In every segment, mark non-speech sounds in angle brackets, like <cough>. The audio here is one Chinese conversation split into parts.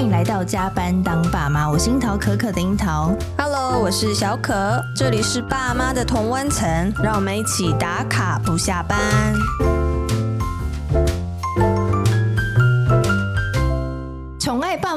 迎来到加班当爸妈，我是樱桃可可的樱桃。Hello，我是小可，这里是爸妈的同温层，让我们一起打卡不下班。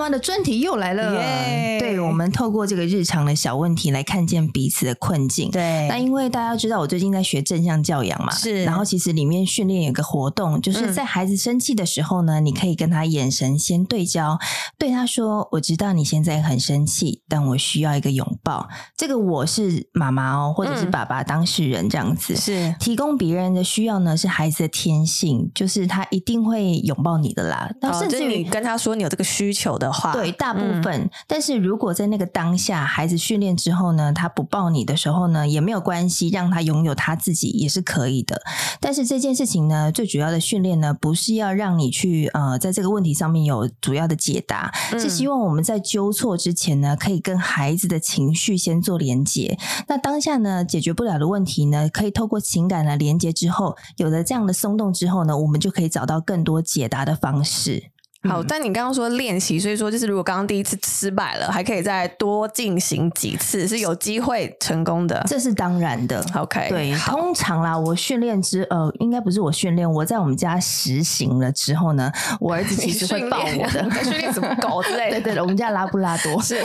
妈的专题又来了，yeah! 对，我们透过这个日常的小问题来看见彼此的困境。对，那因为大家知道我最近在学正向教养嘛，是。然后其实里面训练有个活动，就是在孩子生气的时候呢，嗯、你可以跟他眼神先对焦，对他说：“我知道你现在很生气，但我需要一个拥抱。”这个我是妈妈哦，或者是爸爸当事人这样子，是、嗯、提供别人的需要呢，是孩子的天性，就是他一定会拥抱你的啦。那、甚至你跟他说你有这个。需求的话，对大部分、嗯。但是如果在那个当下，孩子训练之后呢，他不抱你的时候呢，也没有关系，让他拥有他自己也是可以的。但是这件事情呢，最主要的训练呢，不是要让你去呃，在这个问题上面有主要的解答，嗯、是希望我们在纠错之前呢，可以跟孩子的情绪先做连接。那当下呢，解决不了的问题呢，可以透过情感来连接之后，有了这样的松动之后呢，我们就可以找到更多解答的方式。好，但你刚刚说练习，所以说就是如果刚刚第一次失败了，还可以再多进行几次，是有机会成功的。这是当然的。OK，对，通常啦，我训练之呃，应该不是我训练，我在我们家实行了之后呢，我儿子其实会抱我的，<laughs> 训练什么狗之类的。<laughs> 对对对，我们家拉布拉多是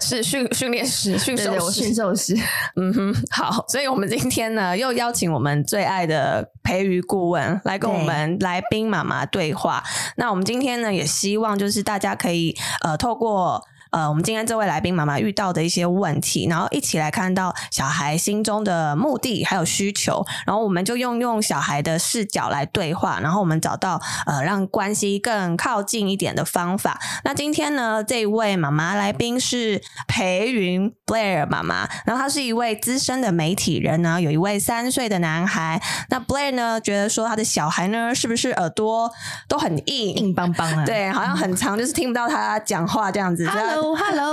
是训训练师，<laughs> 训兽师，训兽师。嗯哼，好，所以我们今天呢，又邀请我们最爱的培育顾问来跟我们来宾妈妈对话。那我们今天。今天呢，也希望就是大家可以呃，透过。呃，我们今天这位来宾妈妈遇到的一些问题，然后一起来看到小孩心中的目的还有需求，然后我们就用用小孩的视角来对话，然后我们找到呃让关系更靠近一点的方法。那今天呢，这一位妈妈来宾是培云 Blair 妈妈，然后她是一位资深的媒体人呢，有一位三岁的男孩。那 Blair 呢，觉得说他的小孩呢，是不是耳朵都很硬硬邦邦啊？对，好像很长，就是听不到他讲话这样子。Hello，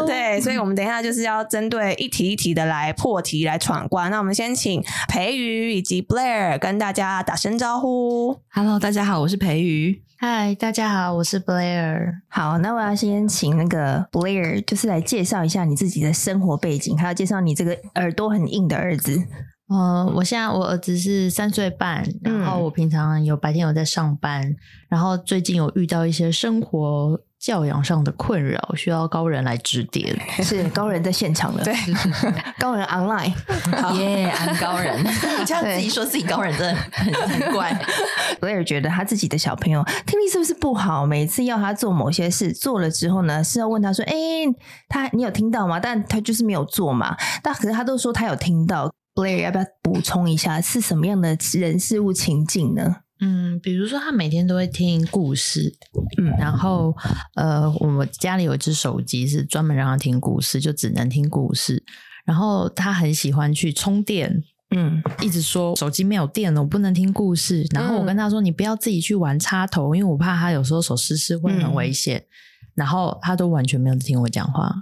对，所以我们等一下就是要针对一题一题的来破题来闯关。那我们先请培瑜以及 Blair 跟大家打声招呼。Hello，大家好，我是培瑜。嗨大家好，我是 Blair。好，那我要先请那个 Blair，就是来介绍一下你自己的生活背景，还要介绍你这个耳朵很硬的儿子。呃，我现在我儿子是三岁半，然后我平常有白天有在上班，嗯，然后最近有遇到一些生活。教养上的困扰需要高人来指点，<laughs> 是高人在现场的，对，<laughs> 高人 online，耶，安 <laughs> 高人，你这样自己说自己高人真的很很怪。我也觉得他自己的小朋友听力是不是不好？每次要他做某些事，做了之后呢，是要问他说：“哎，他你有听到吗？”但他就是没有做嘛。但可是他都说他有听到。Blair 要不要补充一下是什么样的人事物情境呢？嗯，比如说他每天都会听故事，嗯，然后呃，我们家里有一只手机是专门让他听故事，就只能听故事。然后他很喜欢去充电，嗯，一直说手机没有电了，我不能听故事。然后我跟他说，你不要自己去玩插头，因为我怕他有时候手湿湿会很危险。嗯。然后他都完全没有听我讲话。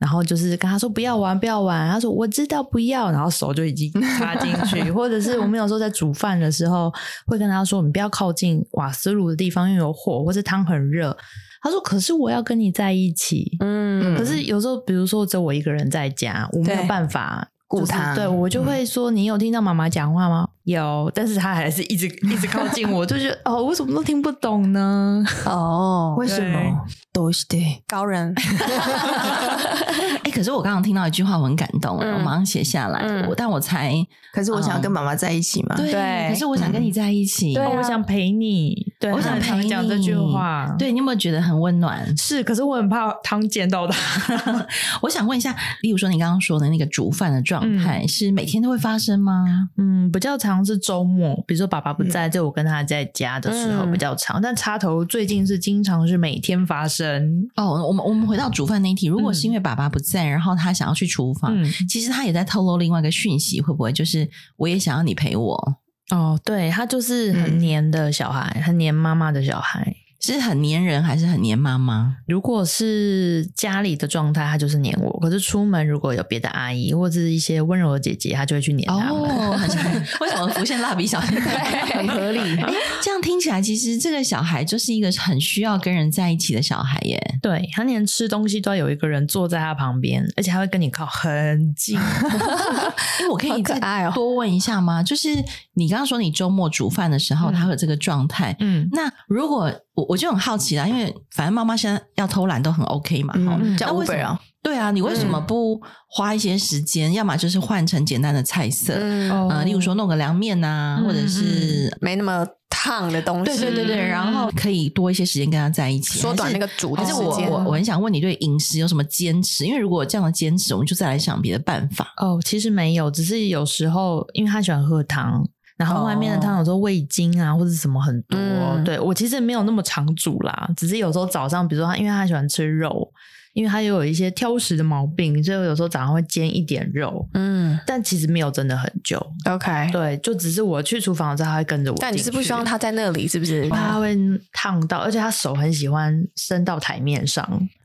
然后就是跟他说不要玩，不要玩。他说我知道不要，然后手就已经插进去。<laughs> 或者是我们有时候在煮饭的时候，会跟他说你不要靠近瓦斯炉的地方，因为有火，或者汤很热。他说可是我要跟你在一起。嗯，可是有时候比如说只有我一个人在家，我没有办法。顾他，对，我就会说、嗯：“你有听到妈妈讲话吗？”有，但是他还是一直一直靠近我，<laughs> 就觉得哦，我什么都听不懂呢？哦，<laughs> 为什么？都是对高人。<laughs> 哎、欸，可是我刚刚听到一句话，我很感动，嗯、我马上写下来。我、嗯、但我才，可是我想要跟妈妈在一起嘛？对，对可是我想跟你在一起，对、啊，我想陪你。对，我想陪你讲这句话。对，你有没有觉得很温暖？是，可是我很怕汤见到他。我想问一下，例如说你刚刚说的那个煮饭的状态、嗯，是每天都会发生吗？嗯，比较常是周末，比如说爸爸不在，就、嗯、我跟他在家的时候比较长。嗯、但插头最近是经常是每天发生。哦，我们我们回到煮饭那一题，如果是因为爸爸不在，然后他想要去厨房、嗯，其实他也在透露另外一个讯息，会不会就是我也想要你陪我？哦，对，他就是很黏的小孩，嗯、很黏妈妈的小孩。是很黏人还是很黏妈妈？如果是家里的状态，他就是黏我；可是出门如果有别的阿姨或者是一些温柔的姐姐，他就会去黏他们。哦，<laughs> 为什么浮现蜡笔小新？很合理。哎，这样听起来，其实这个小孩就是一个很需要跟人在一起的小孩耶。对，他连吃东西都要有一个人坐在他旁边，而且还会跟你靠很近。<laughs> 我可以再多问一下吗？就是你刚刚说你周末煮饭的时候，他有这个状态。嗯，那如果我我就很好奇啦，因为反正妈妈现在要偷懒都很 OK 嘛，哈、嗯，那为什么？对啊，你为什么不花一些时间？嗯、要么就是换成简单的菜色，嗯、呃，例如说弄个凉面呐，嗯、或者是没那么烫的东西，对对对对，然后可以多一些时间跟他在一起，缩短那个煮的时间。还是我我我很想问你对饮食有什么坚持？因为如果有这样的坚持，我们就再来想别的办法。哦，其实没有，只是有时候因为他喜欢喝汤。然后外面的汤有时候味精啊，或者什么很多。嗯、对，我其实没有那么常煮啦，只是有时候早上，比如说他，因为他喜欢吃肉，因为他又有一些挑食的毛病，所以有时候早上会煎一点肉。嗯，但其实没有真的很久。OK，对，就只是我去厨房的时候，他会跟着我。但你是不希望他在那里，是不是？怕他会烫到，而且他手很喜欢伸到台面上。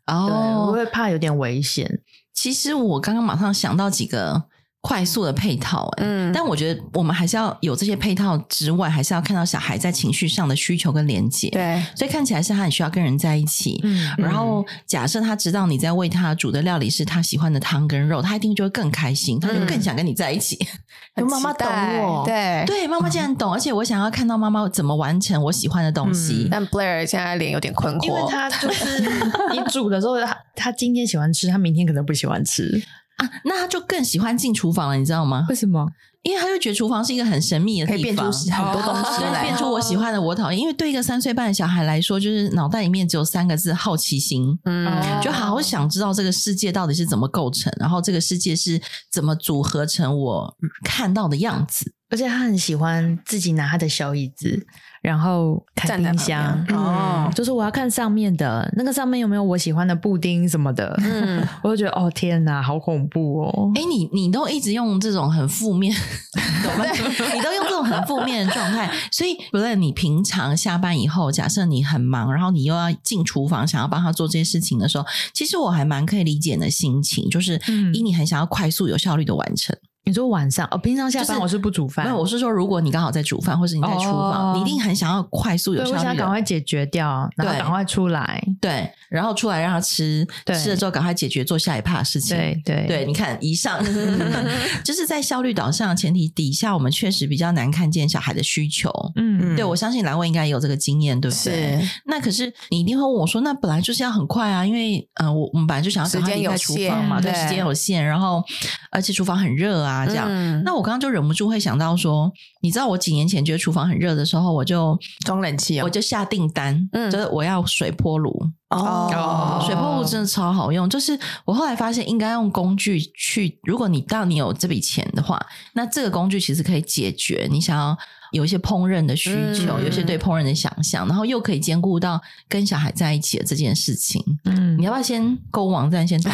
哦，我会怕有点危险。其实我刚刚马上想到几个。快速的配套，嗯，但我觉得我们还是要有这些配套之外，还是要看到小孩在情绪上的需求跟连接。对，所以看起来是他很需要跟人在一起。嗯，然后假设他知道你在为他煮的料理是他喜欢的汤跟肉，他一定就会更开心，他就更想跟你在一起。<laughs> 妈妈懂我，对对，妈妈竟然懂，而且我想要看到妈妈怎么完成我喜欢的东西。但 Blair 现在脸有点困惑，因为他就是 <laughs> 你煮的时候，他他今天喜欢吃，他明天可能不喜欢吃。啊，那他就更喜欢进厨房了，你知道吗？为什么？因为他就觉得厨房是一个很神秘的地方，可以变出很多东西来，变出我喜欢的，我讨厌。因为对一个三岁半的小孩来说，就是脑袋里面只有三个字：好奇心。嗯，就好想知道这个世界到底是怎么构成，然后这个世界是怎么组合成我看到的样子。而且他很喜欢自己拿他的小椅子。然后看冰箱哦，就是我要看上面的那个上面有没有我喜欢的布丁什么的，嗯，<laughs> 我就觉得哦天哪，好恐怖哦！哎，你你都一直用这种很负面，<laughs> 懂吗？<laughs> 你都用这种很负面的状态，所以不论你平常下班以后，假设你很忙，然后你又要进厨房想要帮他做这些事情的时候，其实我还蛮可以理解你的心情，就是以你很想要快速有效率的完成。你说晚上哦，平常下班我是不煮饭。没有，我是说，如果你刚好在煮饭，或是你在厨房，你一定很想要快速有效率，我想赶快解决掉，然后赶快出来，对，然后出来让他吃，吃了之后赶快解决做下一趴的事情。对对对，你看，以上 <laughs> <laughs> 就是在效率导向的前提底下，我们确实比较难看见小孩的需求。嗯嗯，对，我相信兰葳应该也有这个经验，对不对？那可是你一定会问我说，那本来就是要很快啊，因为呃，我我们本来就想要赶快时间有限嘛，对，时间有限，然后而且厨房很热啊。啊，这样，嗯、那我刚刚就忍不住会想到说，你知道我几年前觉得厨房很热的时候，我就装冷气，我就下订单，嗯，就是我要水波炉哦，水波炉真的超好用。就是我后来发现，应该用工具去，如果你到你有这笔钱的话，那这个工具其实可以解决你想要。有一些烹饪的需求，嗯、有一些对烹饪的想象，然后又可以兼顾到跟小孩在一起的这件事情。嗯，你要不要先购物网站先打？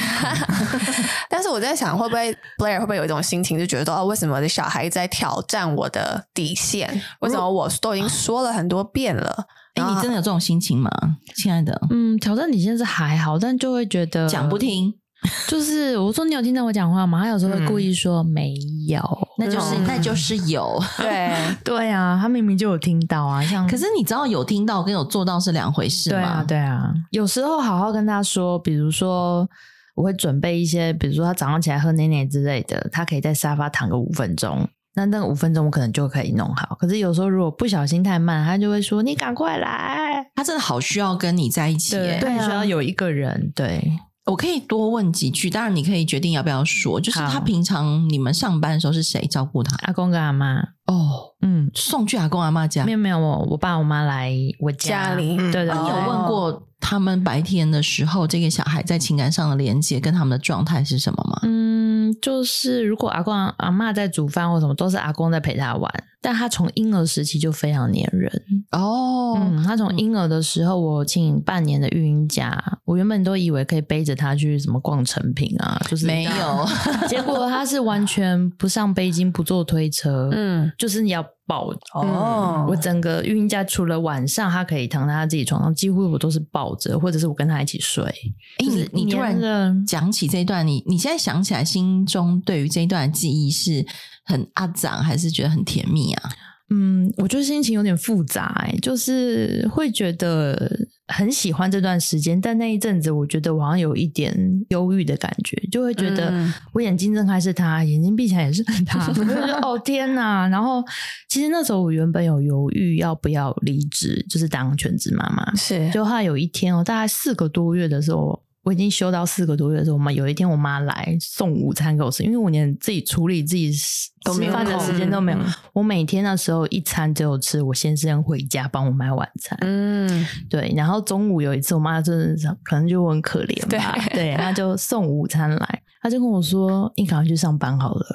<laughs> 但是我在想，会不会 Blair 会不会有一种心情，就觉得哦，为什么我的小孩在挑战我的底线？为什么我都已经说了很多遍了？哎，你真的有这种心情吗，亲爱的？嗯，挑战底线是还好，但就会觉得讲不听。<laughs> 就是我说，你有听到我讲话吗？他有时候会故意说没有，那就是那就是有，<laughs> 对 <laughs> 对啊，他明明就有听到啊。像可是你知道有听到跟有做到是两回事吗？对啊，对啊。有时候好好跟他说，比如说我会准备一些，比如说他早上起来喝奶奶之类的，他可以在沙发躺个五分钟，那那五分钟我可能就可以弄好。可是有时候如果不小心太慢，他就会说你赶快来。他真的好需要跟你在一起耶，对，需要有一个人对。我可以多问几句，当然你可以决定要不要说。就是他平常你们上班的时候是谁照顾他？阿公跟阿妈哦，嗯，送去阿公阿妈家？没有没有，我我爸我妈来我家，家里。对对对，你有问过他们白天的时候，这个小孩在情感上的连接跟他们的状态是什么吗？嗯，就是如果阿公阿妈在煮饭或什么，都是阿公在陪他玩。但他从婴儿时期就非常黏人哦。嗯，他从婴儿的时候，我请半年的育婴假，我原本都以为可以背着他去什么逛成品啊，就是没有。<laughs> 结果他是完全不上背巾，不坐推车，嗯，就是你要抱哦。我整个孕假除了晚上他可以躺在他自己床上，几乎我都是抱着，或者是我跟他一起睡。哎、欸，你你突然讲起这一段，你你现在想起来，心中对于这一段记忆是很阿长，还是觉得很甜蜜啊？嗯，我觉得心情有点复杂，欸，就是会觉得很喜欢这段时间，但那一阵子我觉得我好像有一点忧郁的感觉，就会觉得我眼睛睁开是他，眼睛闭起来也是他，<laughs> 我就觉得哦天哪！然后其实那时候我原本有犹豫要不要离职，就是当全职妈妈，是，就怕有一天哦，大概四个多月的时候。我已经休到四个多月的时候，我妈有一天我妈来送午餐给我吃，因为我连自己处理自己吃饭的时间都没有。我每天那时候一餐只有吃我先生回家帮我买晚餐。嗯，对。然后中午有一次，我妈真的是可能就很可怜吧，对，<laughs> 对，她就送午餐来，她就跟我说：“你赶快去上班好了。”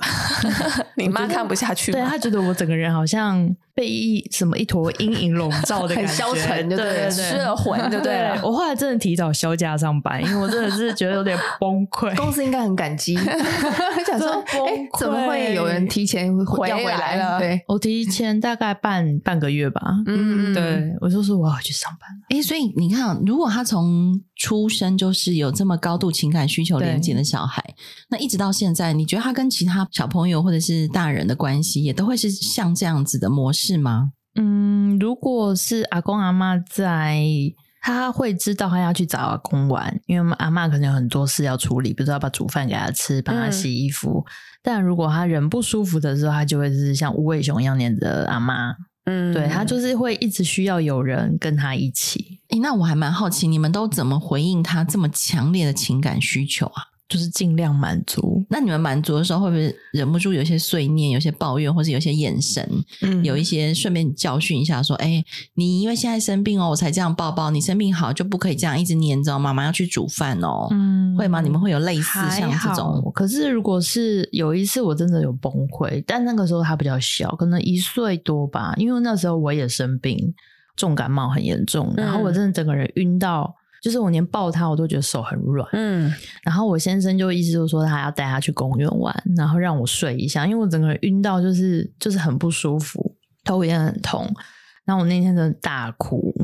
<laughs> 你妈看不下去，对，她觉得我整个人好像。被一什么一坨阴影笼罩的 <laughs> 感觉，很消沉，对对对，失了魂，<laughs> 对不对？我后来真的提早休假上班，因为我真的是觉得有点崩溃。<laughs> 公司应该很感激，想说崩溃，怎么会有人提前回要回来了？对，我提前大概半半个月吧。嗯，对，我就说我要去上班了。哎，所以你看，如果他从出生就是有这么高度情感需求连接的小孩，那一直到现在，你觉得他跟其他小朋友或者是大人的关系，也都会是像这样子的模式？是吗？嗯，如果是阿公阿妈在，他会知道他要去找阿公玩，因为阿妈可能有很多事要处理，比如说要把煮饭给他吃，帮他洗衣服。嗯、但如果他人不舒服的时候，他就会是像无尾熊一样黏着阿妈。嗯，对，他就是会一直需要有人跟他一起。诶，那我还蛮好奇，你们都怎么回应他这么强烈的情感需求啊？就是尽量满足。那你们满足的时候，会不会忍不住有些碎念、有些抱怨，或是有些眼神？嗯，有一些顺便教训一下，说：“哎，你因为现在生病哦，我才这样抱抱。你生病好就不可以这样一直黏着妈妈要去煮饭哦。”嗯，会吗？你们会有类似像这种？可是如果是有一次我真的有崩溃，但那个时候他比较小，可能一岁多吧，因为那时候我也生病，重感冒很严重，然后我真的整个人晕到。就是我连抱他我都觉得手很软，嗯，然后我先生就意思就说他要带他去公园玩，然后让我睡一下，因为我整个人晕到就是就是很不舒服，头也很痛，然后我那天真的大哭，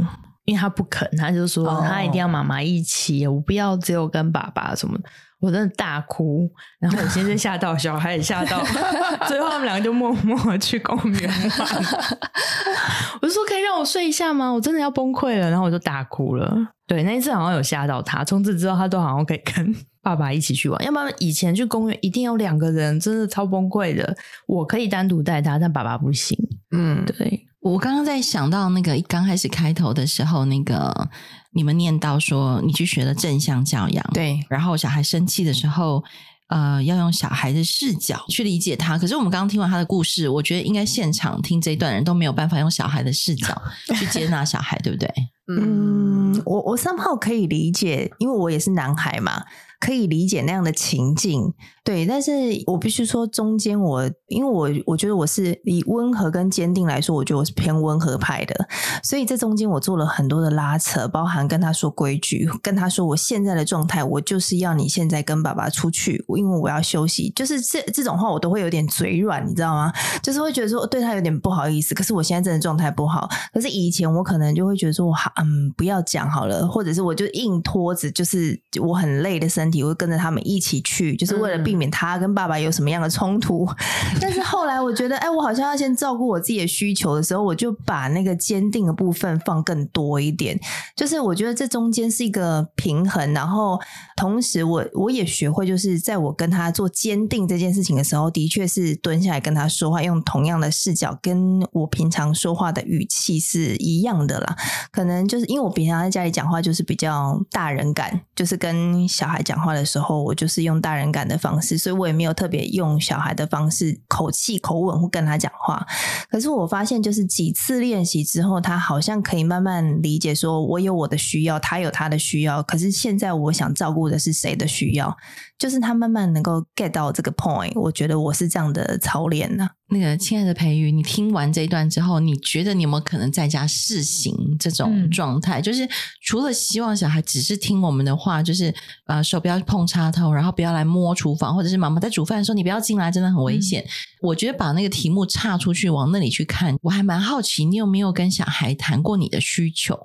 因为他不肯，他就说他一定要妈妈一起，哦、我不要只有跟爸爸什么的。我真的大哭，然后我先生吓到，小孩也吓到，<laughs> 最后他们两个就默默去公园玩。<laughs> 我就说可以让我睡一下吗？我真的要崩溃了，然后我就大哭了。对，那一次好像有吓到他，从此之后他都好像可以跟爸爸一起去玩。要不然以前去公园一定要两个人，真的超崩溃的。我可以单独带他，但爸爸不行。嗯，对。我刚刚在想到那个刚开始开头的时候，那个你们念到说你去学了正向教养，对，然后小孩生气的时候，呃，要用小孩的视角去理解他。可是我们刚刚听完他的故事，我觉得应该现场听这一段人都没有办法用小孩的视角去接纳小孩，对不对？嗯，我我三炮可以理解，因为我也是男孩嘛。可以理解那样的情境，对，但是我必须说，中间我因为我我觉得我是以温和跟坚定来说，我觉得我是偏温和派的，所以这中间我做了很多的拉扯，包含跟他说规矩，跟他说我现在的状态，我就是要你现在跟爸爸出去，因为我要休息，就是这这种话我都会有点嘴软，你知道吗？就是会觉得说对他有点不好意思，可是我现在真的状态不好，可是以前我可能就会觉得说我好嗯不要讲好了，或者是我就硬拖着，就是我很累的身体。我会跟着他们一起去，就是为了避免他跟爸爸有什么样的冲突。嗯、<laughs> 但是后来我觉得，哎，我好像要先照顾我自己的需求的时候，我就把那个坚定的部分放更多一点。就是我觉得这中间是一个平衡，然后同时我我也学会，就是在我跟他做坚定这件事情的时候，的确是蹲下来跟他说话，用同样的视角，跟我平常说话的语气是一样的啦。可能就是因为我平常在家里讲话就是比较大人感，就是跟小孩讲。话的时候，我就是用大人感的方式，所以我也没有特别用小孩的方式，口气口吻或跟他讲话。可是我发现，就是几次练习之后，他好像可以慢慢理解，说我有我的需要，他有他的需要。可是现在我想照顾的是谁的需要？就是他慢慢能够 get 到这个 point。我觉得我是这样的操练呢、啊。那个亲爱的培瑜，你听完这一段之后，你觉得你有没有可能在家试行这种状态？嗯、就是除了希望小孩只是听我们的话，就是呃手不要碰插头，然后不要来摸厨房，或者是妈妈在煮饭的时候你不要进来，真的很危险。嗯、我觉得把那个题目岔出去往那里去看，我还蛮好奇，你有没有跟小孩谈过你的需求？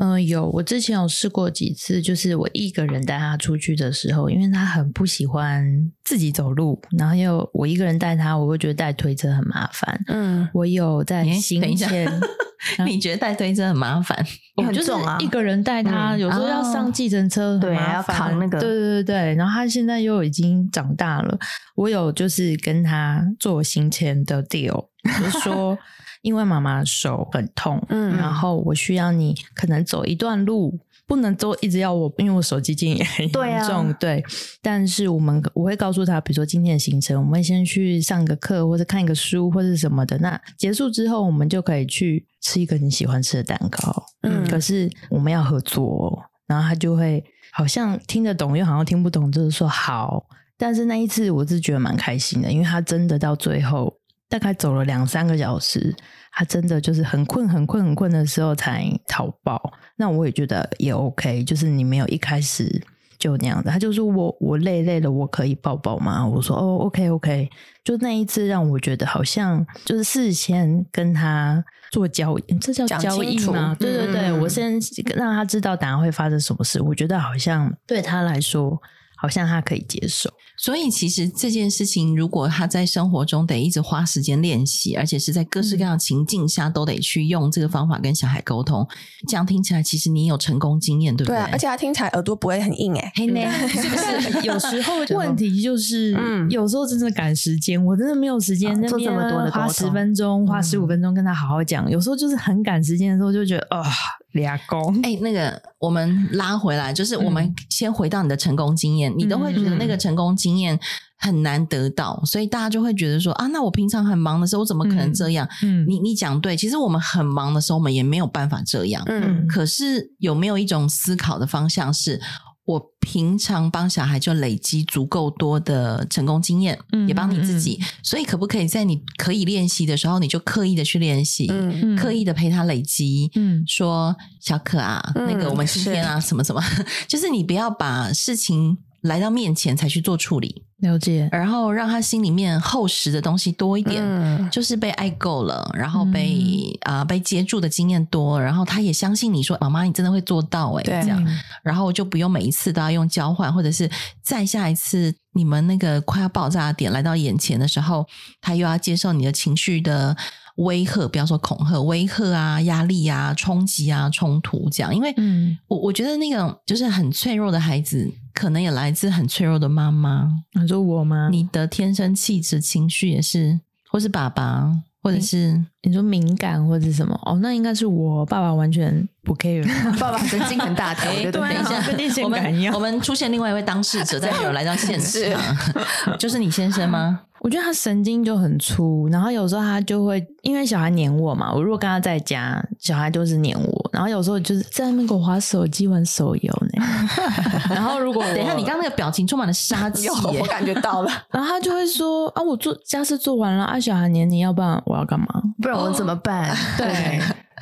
嗯、呃，有。我之前有试过几次，就是我一个人带他出去的时候，因为他很不喜欢自己走路，然后又我一个人带他，我会觉得带推车很麻烦。嗯，我有在行前，欸、你觉得带推车很麻烦？<laughs> 我很重啊，一个人带他，嗯、有时候要上计程车，对，要扛那个，对对对对。然后他现在又已经长大了，我有就是跟他做行前的 deal，就是说。因为妈妈手很痛，嗯，然后我需要你可能走一段路，不能都一直要我，因为我手机经也很严重，对啊，对。但是我们我会告诉他，比如说今天的行程，我们会先去上个课，或者看一个书，或者什么的。那结束之后，我们就可以去吃一个你喜欢吃的蛋糕。嗯，可是我们要合作，然后他就会好像听得懂，又好像听不懂，就是说好。但是那一次我是觉得蛮开心的，因为他真的到最后。大概走了两三个小时，他真的就是很困、很困、很困的时候才逃跑。那我也觉得也 OK，就是你没有一开始就那样的。他就说我我累累了，我可以抱抱吗？我说哦，OK OK。就那一次让我觉得好像就是事先跟他做交易，这叫交易吗？对对对，嗯、我先让他知道等下会发生什么事。我觉得好像对他来说，好像他可以接受。所以，其实这件事情，如果他在生活中得一直花时间练习，而且是在各式各样的情境下都得去用这个方法跟小孩沟通，这样听起来，其实你有成功经验，对不对？对啊，而且他听起来耳朵不会很硬哎，嘿呢，<laughs> 是不是？<laughs> 有时候问题就是，嗯，有时候真的赶时间，我真的没有时间做这么多的，花十分钟，花十五分钟跟他好好讲。有时候就是很赶时间的时候，就觉得啊。俩工哎，那个我们拉回来，就是我们先回到你的成功经验，嗯、你都会觉得那个成功经验很难得到，嗯、所以大家就会觉得说啊，那我平常很忙的时候，我怎么可能这样？嗯，你你讲对，其实我们很忙的时候，我们也没有办法这样。嗯，可是有没有一种思考的方向是？我平常帮小孩就累积足够多的成功经验，嗯、也帮你自己，嗯、所以可不可以在你可以练习的时候，你就刻意的去练习，嗯、刻意的陪他累积，嗯、说小可啊，嗯、那个我们今天啊，什么什么，<laughs> 就是你不要把事情来到面前才去做处理。了解，然后让他心里面厚实的东西多一点，嗯、就是被爱够了，然后被啊、嗯。呃、被接住的经验多，然后他也相信你说妈妈你真的会做到哎，对。这样，然后就不用每一次都要用交换，或者是再下一次你们那个快要爆炸的点来到眼前的时候，他又要接受你的情绪的威吓，不要说恐吓，威吓啊、压力啊、冲击啊、冲突这样，因为嗯，我我觉得那个就是很脆弱的孩子。可能也来自很脆弱的妈妈。你说我吗？你的天生气质、情绪也是，或是爸爸，或者是你，你说敏感或者是什么？哦，那应该是我爸爸完全不 care。<laughs> 爸爸神经很大条。<laughs> 对，等一下，跟电线杆一样。我们我们出现另外一位当事者，<laughs> 在有来到现场，是就是你先生吗？我觉得他神经就很粗，然后有时候他就会因为小孩黏我嘛，我如果跟他在家，小孩就是黏我，然后有时候就是在那边给我滑手机玩手游呢。<laughs> 然后如果等一下，你刚刚那个表情充满了杀气，<laughs> 我感觉到了。<laughs> 然后他就会说啊，我做家事做完了啊，小孩黏你，要不然我要干嘛？不然我怎么办？对，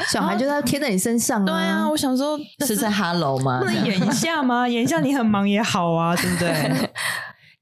小孩就在贴在你身上。对啊，我想说是在 Hello 吗？不能演一下吗？演一下你很忙也好啊，对不对？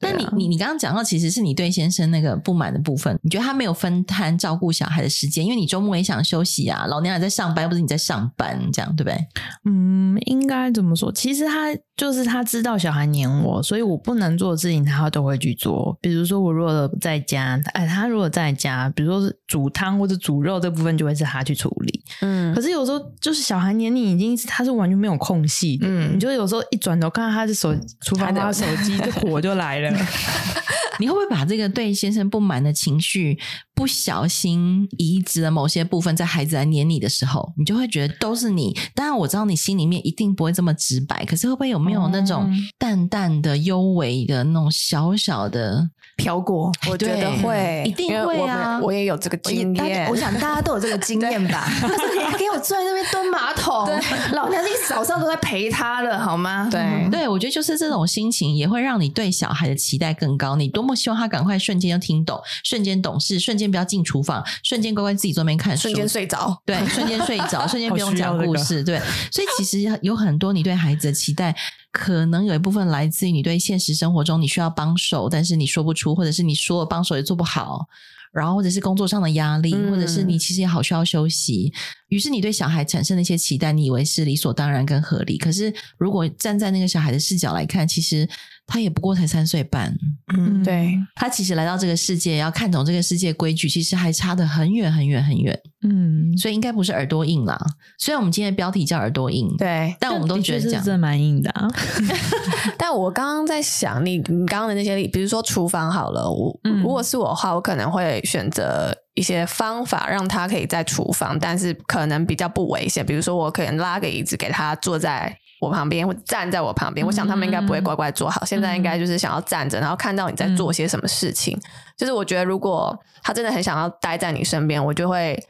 那你你你刚刚讲到，其实是你对先生那个不满的部分，你觉得他没有分摊照顾小孩的时间，因为你周末也想休息啊，老娘也在上班，又不是你在上班，这样对不对？嗯，应该怎么说？其实他就是他知道小孩黏我，所以我不能做的事情，他都会去做。比如说我如果在家，哎，他如果在家，比如说是煮汤或者煮肉这部分，就会是他去处理。嗯，可是有时候就是小孩黏你，已经他是完全没有空隙的。嗯，你就有时候一转头看到他的手，厨房拿手机，这火就来了。<laughs> <laughs> 你会不会把这个对先生不满的情绪不小心移植了某些部分，在孩子来黏你的时候，你就会觉得都是你？当然我知道你心里面一定不会这么直白，可是会不会有没有那种淡淡的、幽微的那种小小的飘过？我觉得会，一定会啊！我也有这个经验，我想大家都有这个经验吧？<laughs> 但是你给我坐在那边蹲马桶，老娘一早上都在陪他了，好吗？对对，我觉得就是这种心情也会让你对小孩的期待更高。你多么希望他赶快瞬间就听懂，瞬间懂事，瞬间不要进厨房，瞬间乖乖自己坐那边看书，瞬间睡着，对，瞬间睡着，<laughs> 瞬间不用讲故事，对。所以其实有很多你对孩子的期待，可能有一部分来自于你对现实生活中你需要帮手，但是你说不出，或者是你说了帮手也做不好。然后或者是工作上的压力，或者是你其实也好需要休息，嗯、于是你对小孩产生的一些期待，你以为是理所当然跟合理。可是如果站在那个小孩的视角来看，其实他也不过才三岁半，嗯，对，他其实来到这个世界要看懂这个世界规矩，其实还差得很远很远很远，嗯，所以应该不是耳朵硬啦。虽然我们今天的标题叫耳朵硬，对，但我们都觉得这样真蛮硬的啊。<laughs> <laughs> 但我刚刚在想，你你刚刚的那些例，比如说厨房好了，我、嗯、如果是我的话，我可能会选择一些方法让他可以在厨房，但是可能比较不危险。比如说，我可能拉个椅子给他坐在我旁边，或站在我旁边。我想他们应该不会乖乖坐好，嗯、现在应该就是想要站着，然后看到你在做些什么事情。嗯、就是我觉得，如果他真的很想要待在你身边，我就会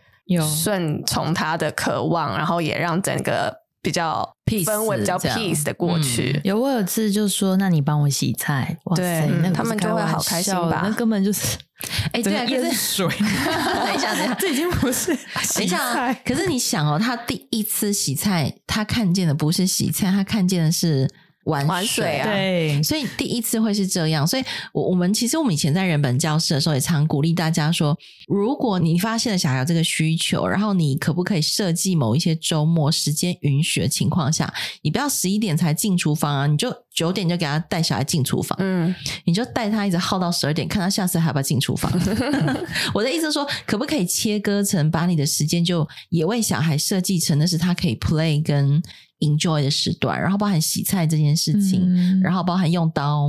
顺从他的渴望，然后也让整个。比较 peace 氛围比较 peace 的过去，嗯、有我有次就说，那你帮我洗菜，哇塞，对那他们就会好开心吧？那根本就是，哎，对，淹水。<laughs> 等一下，等一下，这已经不是洗菜。等一下，可是你想哦，他第一次洗菜，他看见的不是洗菜，他看见的是。玩水，玩水啊，对，所以第一次会是这样。所以，我我们其实我们以前在人本教室的时候，也常鼓励大家说，如果你发现了小孩有这个需求，然后你可不可以设计某一些周末时间允许的情况下，你不要十一点才进厨房啊，你就九点就给他带小孩进厨房，嗯，你就带他一直耗到十二点，看他下次还要不要进厨房。<laughs> 我的意思是说，可不可以切割成把你的时间就也为小孩设计成那是他可以 play 跟。Enjoy 的时段，然后包含洗菜这件事情，嗯、然后包含用刀，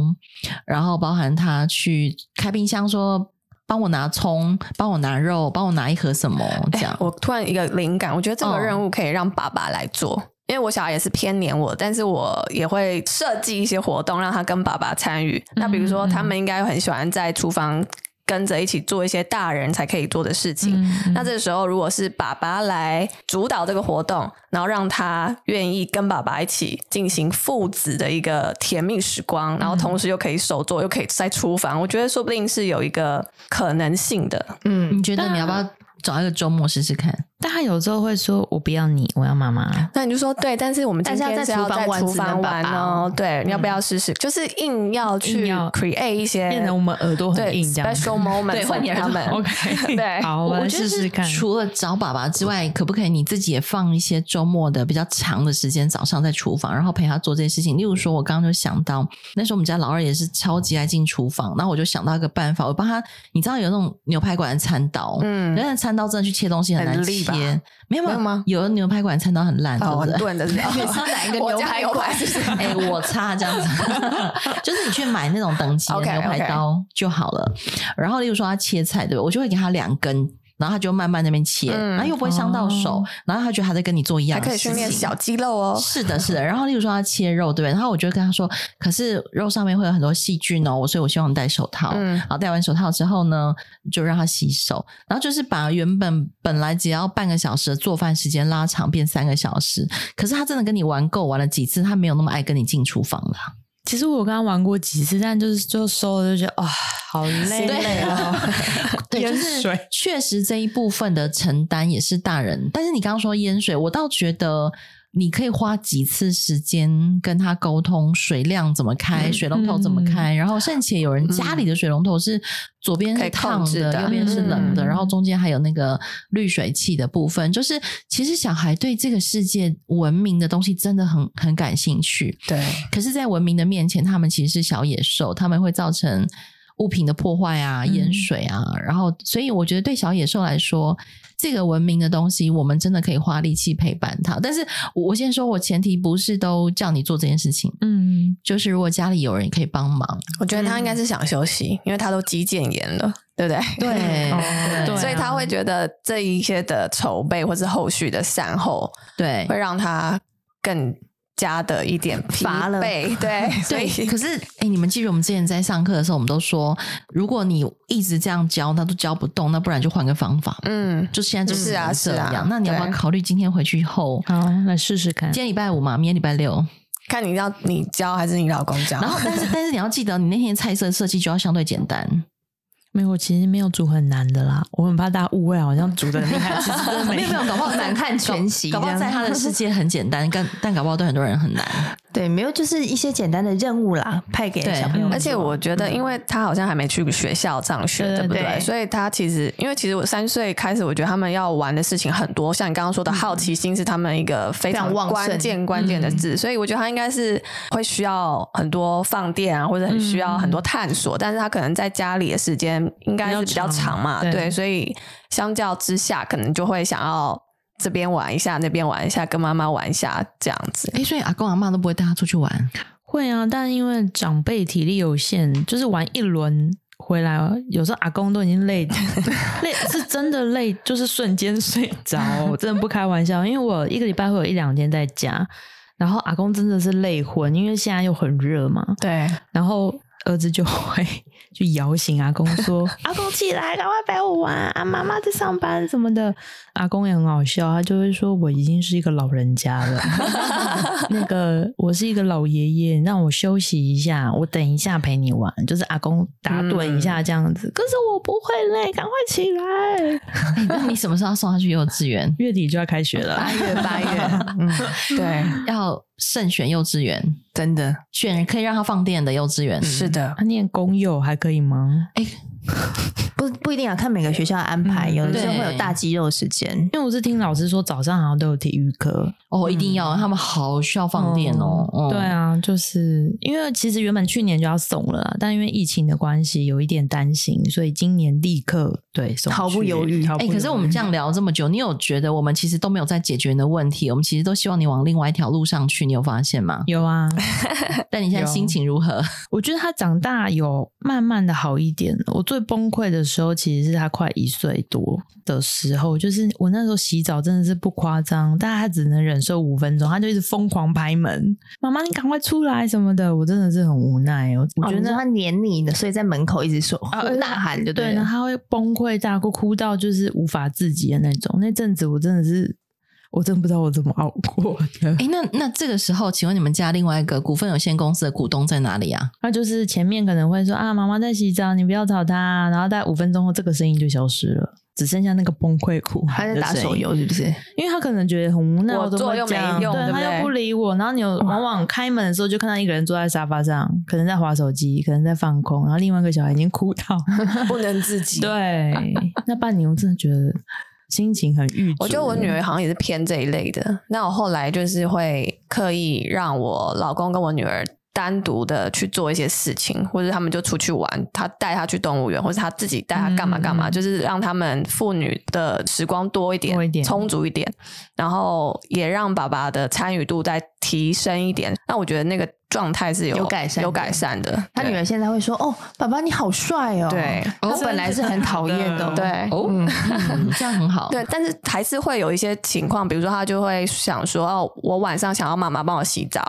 然后包含他去开冰箱说帮我拿葱，帮我拿肉，帮我拿一盒什么这样。我突然一个灵感，我觉得这个任务可以让爸爸来做，哦、因为我小孩也是偏黏我，但是我也会设计一些活动让他跟爸爸参与。嗯、那比如说，他们应该很喜欢在厨房。跟着一起做一些大人才可以做的事情。嗯、那这时候，如果是爸爸来主导这个活动，然后让他愿意跟爸爸一起进行父子的一个甜蜜时光，然后同时又可以手做，又可以在厨房，我觉得说不定是有一个可能性的。嗯，你觉得你要不要找一个周末试试看？但他有时候会说：“我不要你，我要妈妈。<laughs> ”那你就说：“对，但是我们今天是要在厨房玩哦。<laughs> ”对，你要不要试试？就是硬要去 create 一些，变成我们耳朵很硬这样。Special moment，对，他们 <laughs> OK。对，好，我们试试看。除了找爸爸之外，可不可以你自己也放一些周末的比较长的时间，早上在厨房，然后陪他做这些事情？例如说，我刚刚就想到，那时候我们家老二也是超级爱进厨房，然后我就想到一个办法，我帮他，你知道有那种牛排馆的餐刀，嗯，但是餐刀真的去切东西很难切，没有。有吗？有的牛排馆餐刀很烂，哦，很钝的。<laughs> 你是哪一个 <laughs> 牛排馆？哎，我擦，这样子，<laughs> 就是你去买那种等级的牛排刀就好了。然后，例如说他切菜，对吧？我就会给他两根。然后他就慢慢那边切，嗯、然后又不会伤到手，哦、然后他觉得他在跟你做一样的事情，还可以训练小肌肉哦。是的，是的。然后例如说他切肉，对不对？然后我就跟他说，可是肉上面会有很多细菌哦，所以我希望你戴手套。嗯，然后戴完手套之后呢，就让他洗手，然后就是把原本本来只要半个小时的做饭时间拉长变三个小时。可是他真的跟你玩够玩了几次，他没有那么爱跟你进厨房了。其实我刚刚玩过几次，但就是就收了就觉得啊，好累累哦。<laughs> 对，就是确实这一部分的承担也是大人。但是你刚刚说淹水，我倒觉得。你可以花几次时间跟他沟通水量怎么开，水龙头怎么开，然后甚且有人家里的水龙头是左边是烫的，右边是冷的，然后中间还有那个滤水器的部分。就是其实小孩对这个世界文明的东西真的很很感兴趣，对。可是，在文明的面前，他们其实是小野兽，他们会造成物品的破坏啊、淹水啊，然后所以我觉得对小野兽来说。这个文明的东西，我们真的可以花力气陪伴他。但是我先说，我前提不是都叫你做这件事情。嗯，就是如果家里有人可以帮忙，我觉得他应该是想休息，因为他都肌腱炎了，对不对？对，<laughs> 对，所以他会觉得这一些的筹备或是后续的善后，对，会让他更加的一点 <laughs> 疲惫，对 <laughs> 对。可是，<laughs> 哎、欸，你们记得我们之前在上课的时候，我们都说，如果你一直这样教，那都教不动，那不然就换个方法。嗯，就现在就是啊，是这样。那你要不要考虑今天回去后，好来试试看？今天礼拜五嘛，明天礼拜六，看你要你教还是你老公教。然后，但是但是你要记得，你那天菜色设计就要相对简单。没有，我其实没有煮很难的啦。我很怕大家误会，好像煮的很厉害，其实真的没有。<laughs> 没有，搞不好难看全席，搞不好在他的世界很简单，但但搞不好对很多人很难。对，没有，就是一些简单的任务啦，派给小朋友。而且我觉得，因为他好像还没去学校上学，对不对？所以他其实，因为其实我三岁开始，我觉得他们要玩的事情很多。像你刚刚说的好奇心是他们一个非常关键关键的字，所以我觉得他应该是会需要很多放电啊，或者很需要很多探索。但是他可能在家里的时间应该是比较长嘛，对，所以相较之下，可能就会想要。这边玩一下，那边玩一下，跟妈妈玩一下，这样子。哎，所以阿公阿妈都不会带他出去玩？会啊，但因为长辈体力有限，就是玩一轮回来，有时候阿公都已经累，<laughs> 累是真的累，就是瞬间睡着，我真的不开玩笑。因为我一个礼拜会有一两天在家，然后阿公真的是累昏，因为现在又很热嘛。对，然后。儿子就会 <laughs> 去摇醒阿公说：“ <laughs> 阿公起来，赶快陪我玩啊！妈妈在上班什么的。”阿公也很好笑，他就会说：“我已经是一个老人家了，<laughs> 那个我是一个老爷爷，让我休息一下，我等一下陪你玩。”就是阿公打盹一下这样子。嗯、可是我不会累，赶快起来。那你什么时候送他去幼稚园？月底就要开学了，八月八月。嗯，对，要。慎选幼稚园，真的选可以让他放电的幼稚园。是的，他念公幼还可以吗？哎。不不一定啊看每个学校安排，有的时候会有大肌肉时间。因为我是听老师说，早上好像都有体育课哦，一定要，他们好需要放电哦。对啊，就是因为其实原本去年就要送了，但因为疫情的关系，有一点担心，所以今年立刻对毫不犹豫。哎，可是我们这样聊这么久，你有觉得我们其实都没有在解决你的问题？我们其实都希望你往另外一条路上去，你有发现吗？有啊，<laughs> 但你现在心情如何？<laughs> 我觉得他长大有慢慢的好一点。我最崩溃的时候，其实是他。快一岁多的时候，就是我那时候洗澡真的是不夸张，但他只能忍受五分钟，他就一直疯狂拍门，妈妈你赶快出来什么的，我真的是很无奈。我我觉得他黏你的，所以在门口一直说呐喊，就对了，他会崩溃大哭，哭到就是无法自己的那种。那阵子我真的是。我真不知道我怎么熬过的。哎，那那这个时候，请问你们家另外一个股份有限公司的股东在哪里啊？那就是前面可能会说啊，妈妈在洗澡，你不要吵她。然后大概五分钟后，这个声音就消失了，只剩下那个崩溃哭，还在打手游，是不是？因为他可能觉得很无奈，我做又没用，对，他又不理我。然后你有往往开门的时候，就看到一个人坐在沙发上，可能在划手机，可能在放空，然后另外一个小孩已经哭到不能自己。对，那半年我真的觉得。心情很郁，我觉得我女儿好像也是偏这一类的。那我后来就是会刻意让我老公跟我女儿单独的去做一些事情，或者他们就出去玩，他带她去动物园，或者他自己带她干嘛干嘛，嗯、就是让他们父女的时光多一点，多一点，充足一点，然后也让爸爸的参与度再提升一点。那我觉得那个。状态是有，有改善，有改善的。他女儿现在会说：“哦，爸爸你好帅哦。”对，他本来是很讨厌的。对，哦，<laughs> 这样很好。对，但是还是会有一些情况，比如说他就会想说：“哦，我晚上想要妈妈帮我洗澡。”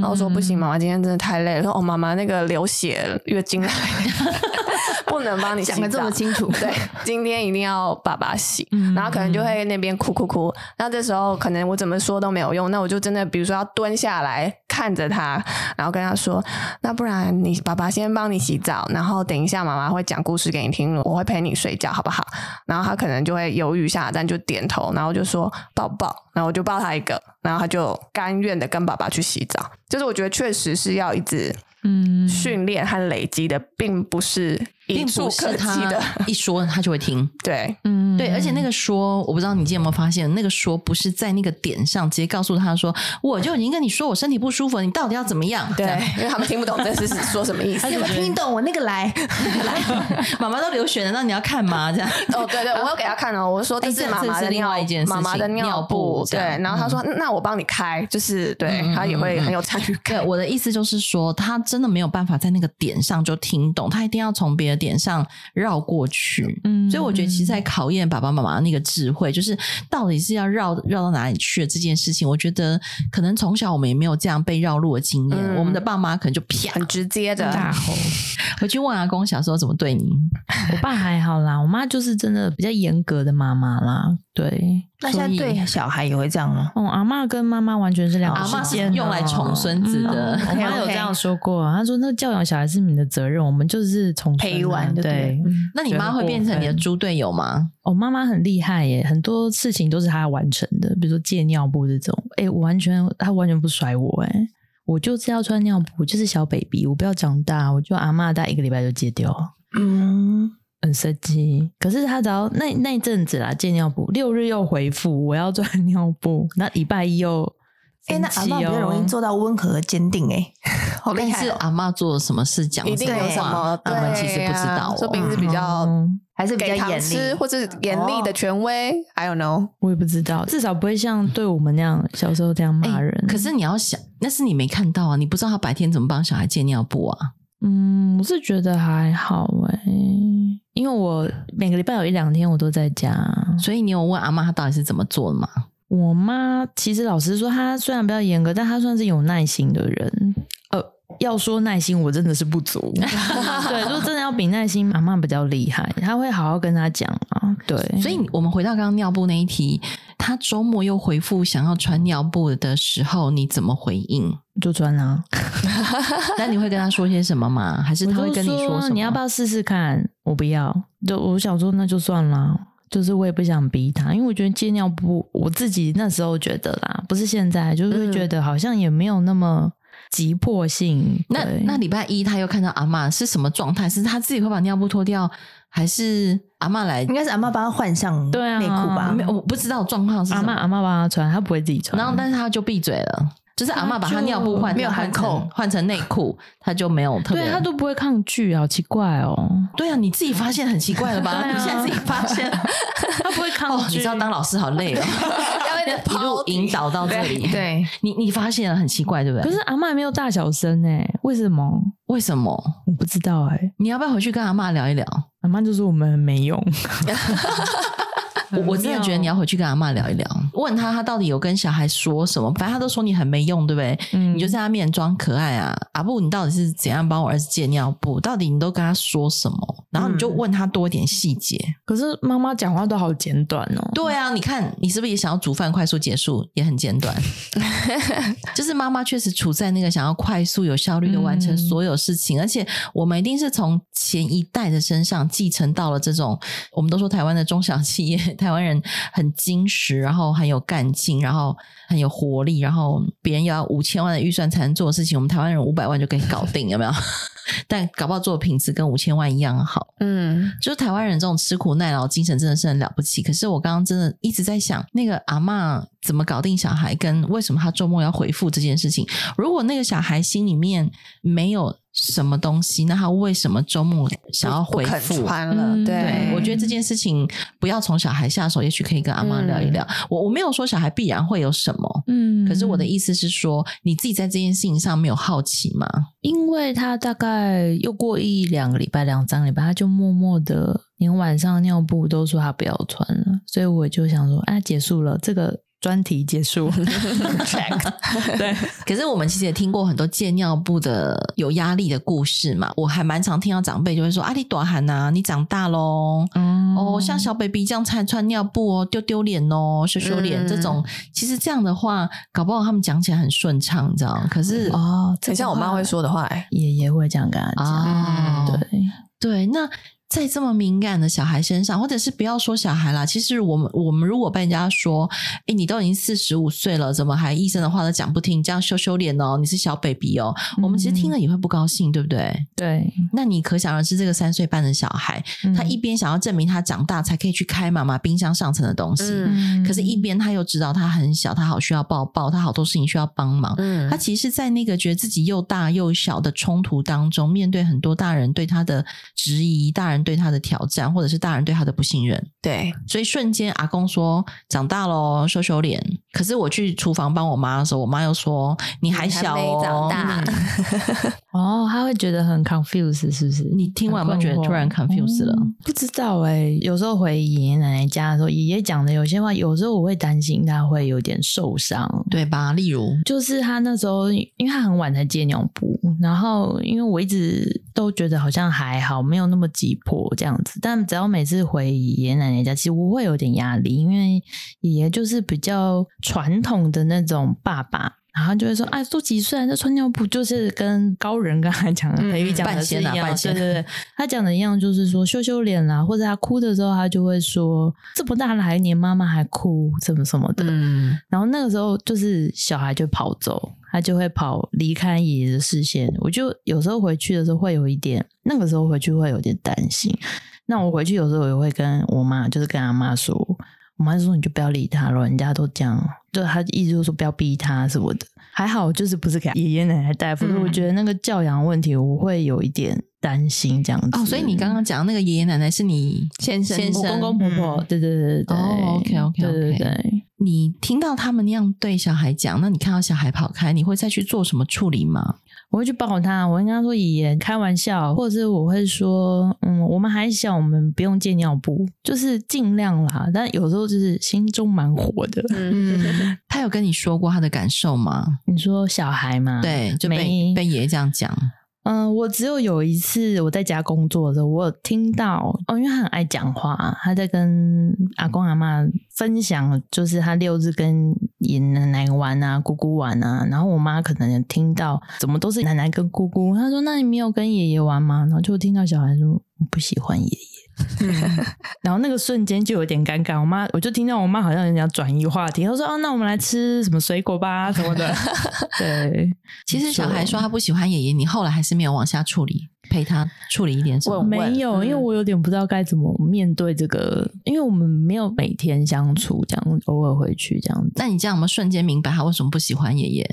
然后说：“不行，妈妈今天真的太累了。”说：“哦，妈妈那个流血月经来，<laughs> 不能帮你洗澡。”讲得这么清楚。<laughs> 对，今天一定要爸爸洗。然后可能就会那边哭哭哭。那这时候可能我怎么说都没有用。那我就真的，比如说要蹲下来看着他。然后跟他说：“那不然你爸爸先帮你洗澡，然后等一下妈妈会讲故事给你听，我会陪你睡觉，好不好？”然后他可能就会犹豫一下，但就点头，然后就说：“抱抱。”然后我就抱他一个，然后他就甘愿的跟爸爸去洗澡。就是我觉得确实是要一直嗯训练和累积的，并不是。并不是他一说他就会听，<laughs> 对，嗯，对，而且那个说，我不知道你今天有没有发现，那个说不是在那个点上直接告诉他说，我就已经跟你说我身体不舒服，你到底要怎么样？对，因为他们听不懂这是说什么意思。他有没有听懂我那个来？<laughs> 来，<laughs> 妈妈都流血了，那你要看吗？这样？哦，对对，我有给他看哦。我说这是妈妈的另外一件事情，妈妈的尿布。对，然后他说那我帮你开，就是对他也会很有参与感。对，我的意思就是说，他真的没有办法在那个点上就听懂，他一定要从别的。点上绕过去。嗯，所以我觉得其实在考验爸爸妈妈那个智慧，就是到底是要绕绕到哪里去的这件事情。我觉得可能从小我们也没有这样被绕路的经验，嗯、我们的爸妈可能就啪很直接的大吼。回去问阿公小时候怎么对你？我爸还好啦，我妈就是真的比较严格的妈妈啦。对，那现在对小孩也会这样吗？哦，阿嬷跟妈妈完全是两个。阿嬷是用来宠孙子的，<laughs> 我妈有这样说过。她说：“那教养小孩是你的责任，我们就是从陪玩。”对，那你妈会变成你的猪队友吗？哦，妈妈很厉害耶，很多事情都是她完成的，比如说借尿布这种，哎，完全她完全不甩我，哎，我就是要穿尿布，就是小 baby，我不要长大，我就阿嬷大概一个礼拜就戒掉。嗯。很生气，可是他只要那那一阵子啦，借尿布，六日又回复我要赚尿布，那礼拜一又，哎、欸，那阿妈比较容易做到温和坚定、欸，哎，好厉害、喔！但是阿妈做了什么事，讲一定有什么，我们其实不知道、喔，说不定是比较、嗯、还是比较严厉，或者严厉的权威、哦、，I don't know，我也不知道，至少不会像对我们那样小时候这样骂人、欸。可是你要想，那是你没看到啊，你不知道他白天怎么帮小孩借尿布啊。嗯，我是觉得还好哎、欸，因为我每个礼拜有一两天我都在家，所以你有问阿妈她到底是怎么做的吗？我妈其实老实说，她虽然比较严格，但她算是有耐心的人。呃，要说耐心，我真的是不足。<laughs> 对，如果真的要比耐心，阿妈比较厉害，她会好好跟她讲啊。对，所以我们回到刚刚尿布那一题，她周末又回复想要穿尿布的时候，你怎么回应？就穿啊，<laughs> 那你会跟他说些什么吗？还是他会跟你说什么？你要不要试试看？我不要，就我想说那就算了，就是我也不想逼他，因为我觉得借尿布，我自己那时候觉得啦，不是现在，就是会觉得好像也没有那么急迫性。那那礼拜一他又看到阿嬷是什么状态？是他自己会把尿布脱掉，还是阿嬷来？应该是阿嬷帮他换上对啊内裤吧？没有，我不知道状况是什么。阿嬷阿嬷帮他穿，他不会自己穿。然后，但是他就闭嘴了。就是阿嬷把她尿布换，没有换扣，换成内裤，她就没有特别。对，他都不会抗拒，好奇怪哦。对啊，你自己发现很奇怪了吧？<laughs> 你现在自己发现，<laughs> 她不会抗拒。你知道当老师好累哦，<laughs> 要一路引导到这里。对，你你发现了很奇怪，对不对？可是阿嬷没有大小声哎，为什么？为什么？我不知道哎。你要不要回去跟阿嬷聊一聊？阿妈就说我们很没用。我我真的觉得你要回去跟阿妈聊一聊，问他他到底有跟小孩说什么，反正他都说你很没用，对不对？嗯，你就在他面前装可爱啊，阿布，你到底是怎样帮我儿子借尿布？到底你都跟他说什么？然后你就问他多一点细节。嗯，可是妈妈讲话都好简短哦。对啊，你看你是不是也想要煮饭快速结束，也很简短？<laughs> 就是妈妈确实处在那个想要快速有效率的完成所有事情，嗯，而且我们一定是从前一代的身上继承到了这种，我们都说台湾的中小企业。台湾人很精实，然后很有干劲，然后很有活力，然后别人要五千万的预算才能做的事情，我们台湾人五百万就可以搞定，有没有？<laughs> 但搞不好做的品质跟五千万一样好。嗯，就是台湾人这种吃苦耐劳精神真的是很了不起。可是我刚刚真的一直在想，那个阿嬷怎么搞定小孩，跟为什么他周末要回复这件事情？如果那个小孩心里面没有。什么东西？那他为什么周末想要回复？穿了，对，对，我觉得这件事情不要从小孩下手，也许可以跟阿妈聊一聊。嗯、我我没有说小孩必然会有什么，嗯，可是我的意思是说，你自己在这件事情上没有好奇吗？因为他大概又过一两个礼拜、两三个礼拜，他就默默的连晚上尿布都说他不要穿了，所以我就想说，啊，结束了这个。专题结束。<laughs> <laughs> 对，可是我们其实也听过很多借尿布的有压力的故事嘛。我还蛮常听到长辈就会说：“啊，你大汉呐，你长大喽，嗯、哦，像小 baby 这样穿穿尿布哦，丢丢脸哦，羞羞脸这种。嗯”其实这样的话，搞不好他们讲起来很顺畅，你知道？可是哦，很像我妈会说的话，爷爷会这样跟他讲。哦、对对，那。在这么敏感的小孩身上，或者是不要说小孩啦，其实我们我们如果被人家说，哎，你都已经四十五岁了，怎么还医生的话都讲不听，这样羞羞脸哦，你是小 baby 哦，嗯、我们其实听了也会不高兴，对不对？对。那你可想而知，这个三岁半的小孩，嗯、他一边想要证明他长大才可以去开妈妈冰箱上层的东西，嗯、可是一边他又知道他很小，他好需要抱抱，他好多事情需要帮忙。嗯。他其实，在那个觉得自己又大又小的冲突当中，面对很多大人对他的质疑，大人。人对他的挑战，或者是大人对他的不信任。对，所以瞬间阿公说长大喽，羞羞脸。可是我去厨房帮我妈的时候，我妈又说你还小哦，长大。<laughs> 哦，他会觉得很 confused，是不是？你听完有没有觉得突然 confused 了？嗯、不知道哎、欸，有时候回爷爷奶奶家的时候，爷爷讲的有些话，有时候我会担心他会有点受伤，对吧？例如，就是他那时候，因为他很晚才接尿布，然后因为我一直都觉得好像还好，没有那么急迫这样子。但只要每次回爷爷奶奶家，其实我会有点压力，因为爷爷就是比较传统的那种爸爸。然后就会说，哎，都几岁了，这穿尿布就是跟高人刚才讲的培育讲的是一样，<laughs> 嗯、对对对，他讲的一样，就是说羞羞脸啦，或者他哭的时候，他就会说，这么大了还黏妈妈还哭，什么什么的。嗯，然后那个时候就是小孩就跑走，他就会跑离开爷爷的视线。我就有时候回去的时候会有一点，那个时候回去会有点担心。那我回去有时候也会跟我妈，就是跟阿妈说。我妈就说：“你就不要理他了，人家都这样。”就他意思就是说不要逼他什么的。还好，就是不是给爷爷奶奶带，否则我觉得那个教养问题，我会有一点担心这样子。哦，所以你刚刚讲那个爷爷奶奶是你先生、先生、公公婆婆？对对对对。哦，OK OK OK。对对对。你听到他们那样对小孩讲，那你看到小孩跑开，你会再去做什么处理吗？我会去抱他，我会跟他说爷爷开玩笑，<laughs> 或者是我会说，嗯，我们还小，我们不用借尿布，就是尽量啦。但有时候就是心中蛮火的。嗯，他有跟你说过他的感受吗？你说小孩吗？对，就被没被爷爷这样讲。嗯，我只有有一次我在家工作的时候，我有听到哦，因为他很爱讲话，他在跟阿公阿妈分享，就是他六日跟爷爷奶奶玩啊，姑姑玩啊，然后我妈可能听到怎么都是奶奶跟姑姑，她说：“那你没有跟爷爷玩吗？”然后就听到小孩说：“我不喜欢爷爷。” <laughs> 然后那个瞬间就有点尴尬，我妈我就听到我妈好像人家转移话题，她说：“哦，那我们来吃什么水果吧，什么的。”对，<laughs> 其实小孩说他不喜欢爷爷，你后来还是没有往下处理。陪他处理一点什么？没有，因为我有点不知道该怎么面对这个，因为我们没有每天相处，这样偶尔回去这样子。那你这样，我们瞬间明白他为什么不喜欢爷爷？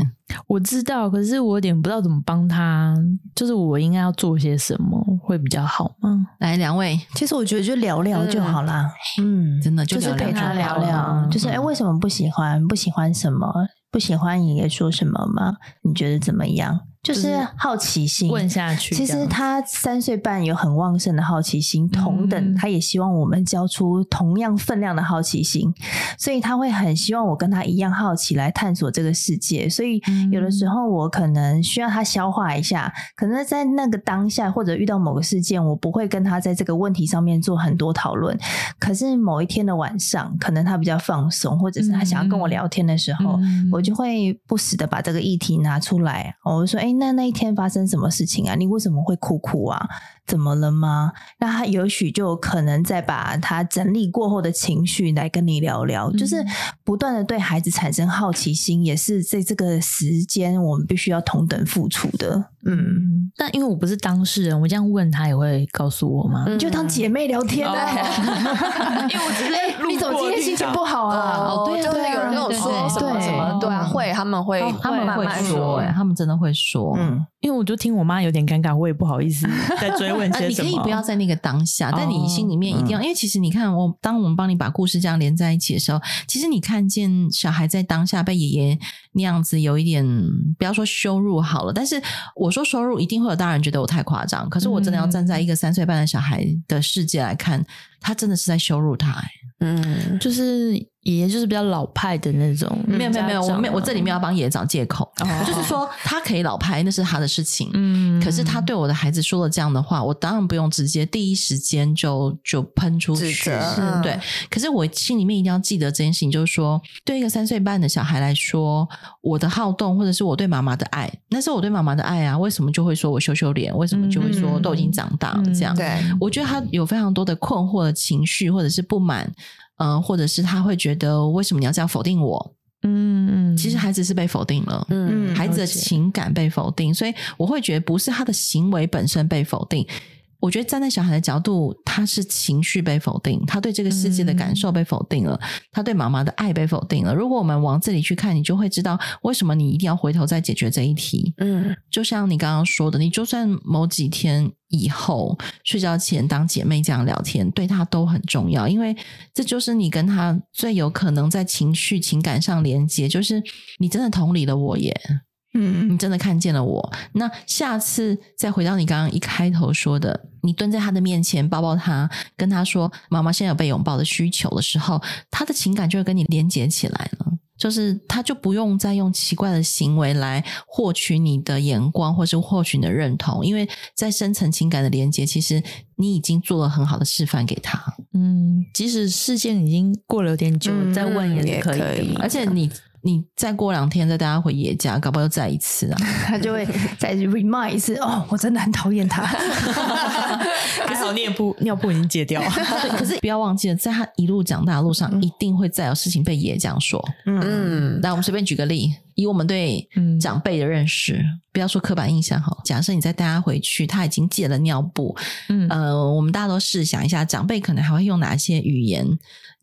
我知道，可是我有点不知道怎么帮他，就是我应该要做些什么会比较好吗？来，两位，其实我觉得就聊聊就好啦。嗯，真的就是陪他聊聊，就是哎，为什么不喜欢？不喜欢什么？不喜欢爷爷说什么吗？你觉得怎么样？就是好奇心问下去。其实他三岁半有很旺盛的好奇心，同等他也希望我们交出同样分量的好奇心，所以他会很希望我跟他一样好奇来探索这个世界。所以有的时候我可能需要他消化一下，可能在那个当下或者遇到某个事件，我不会跟他在这个问题上面做很多讨论。可是某一天的晚上，可能他比较放松，或者是他想要跟我聊天的时候，我就会不时的把这个议题拿出来，我就说：“哎。”那那一天发生什么事情啊？你为什么会哭哭啊？怎么了吗？那他也许就可能再把他整理过后的情绪来跟你聊聊，嗯、就是不断的对孩子产生好奇心，也是在这个时间我们必须要同等付出的。嗯，但因为我不是当事人，我这样问他也会告诉我吗？你就当姐妹聊天啊，<laughs> 因为我只是你怎么今天心情不好啊？哦，对，就是有人跟我说什么什么，对啊，会他们会他们会说，哎，他们真的会说，嗯，因为我就听我妈有点尴尬，我也不好意思再追问些什么。你可以不要在那个当下，但你心里面一定要，因为其实你看，我当我们帮你把故事这样连在一起的时候，其实你看见小孩在当下被爷爷那样子有一点，不要说羞辱好了，但是我。说收入一定会有大人觉得我太夸张，可是我真的要站在一个三岁半的小孩的世界来看，他真的是在羞辱他，欸。嗯，就是爷爷就是比较老派的那种，没有没有没有，我没有我这里面要帮爷爷找借口，哦，就是说他可以老派，那是他的事情。嗯，可是他对我的孩子说了这样的话，我当然不用直接第一时间就就喷出去，是对。可是我心里面一定要记得这件事情，就是说，对一个三岁半的小孩来说，我的好动或者是我对妈妈的爱，那是我对妈妈的爱啊。为什么就会说我羞羞脸？为什么就会说都已经长大了这样？对，我觉得他有非常多的困惑的情绪，或者是不满。嗯，或者是他会觉得为什么你要这样否定我？嗯，其实孩子是被否定了，嗯，孩子的情感被否定，所以我会觉得不是他的行为本身被否定。我觉得站在小孩的角度，他是情绪被否定，他对这个世界的感受被否定了，嗯、他对妈妈的爱被否定了。如果我们往这里去看，你就会知道为什么你一定要回头再解决这一题。嗯，就像你刚刚说的，你就算某几天以后睡觉前当姐妹这样聊天，对他都很重要，因为这就是你跟他最有可能在情绪情感上连接，就是你真的同理了我耶。嗯，你真的看见了我。那下次再回到你刚刚一开头说的，你蹲在他的面前抱抱他，跟他说“妈妈现在有被拥抱的需求”的时候，他的情感就会跟你连接起来了。就是他就不用再用奇怪的行为来获取你的眼光，或是获取你的认同，因为在深层情感的连接，其实你已经做了很好的示范给他。嗯，即使事件已经过了有点久，嗯、再问也可以，也可以。而且你。你再过两天再带他回爷家，搞不好又再一次啊！<laughs> 他就会再 remind 一次 <laughs> 哦，我真的很讨厌他。<laughs> 还好尿布尿布已经戒掉了，可是不要忘记了，在他一路长大的路上，嗯、一定会再有事情被爷这样说。嗯，那我们随便举个例，以我们对长辈的认识，嗯、不要说刻板印象哈。假设你再带他回去，他已经戒了尿布，嗯，呃，我们大家都试想一下，长辈可能还会用哪些语言？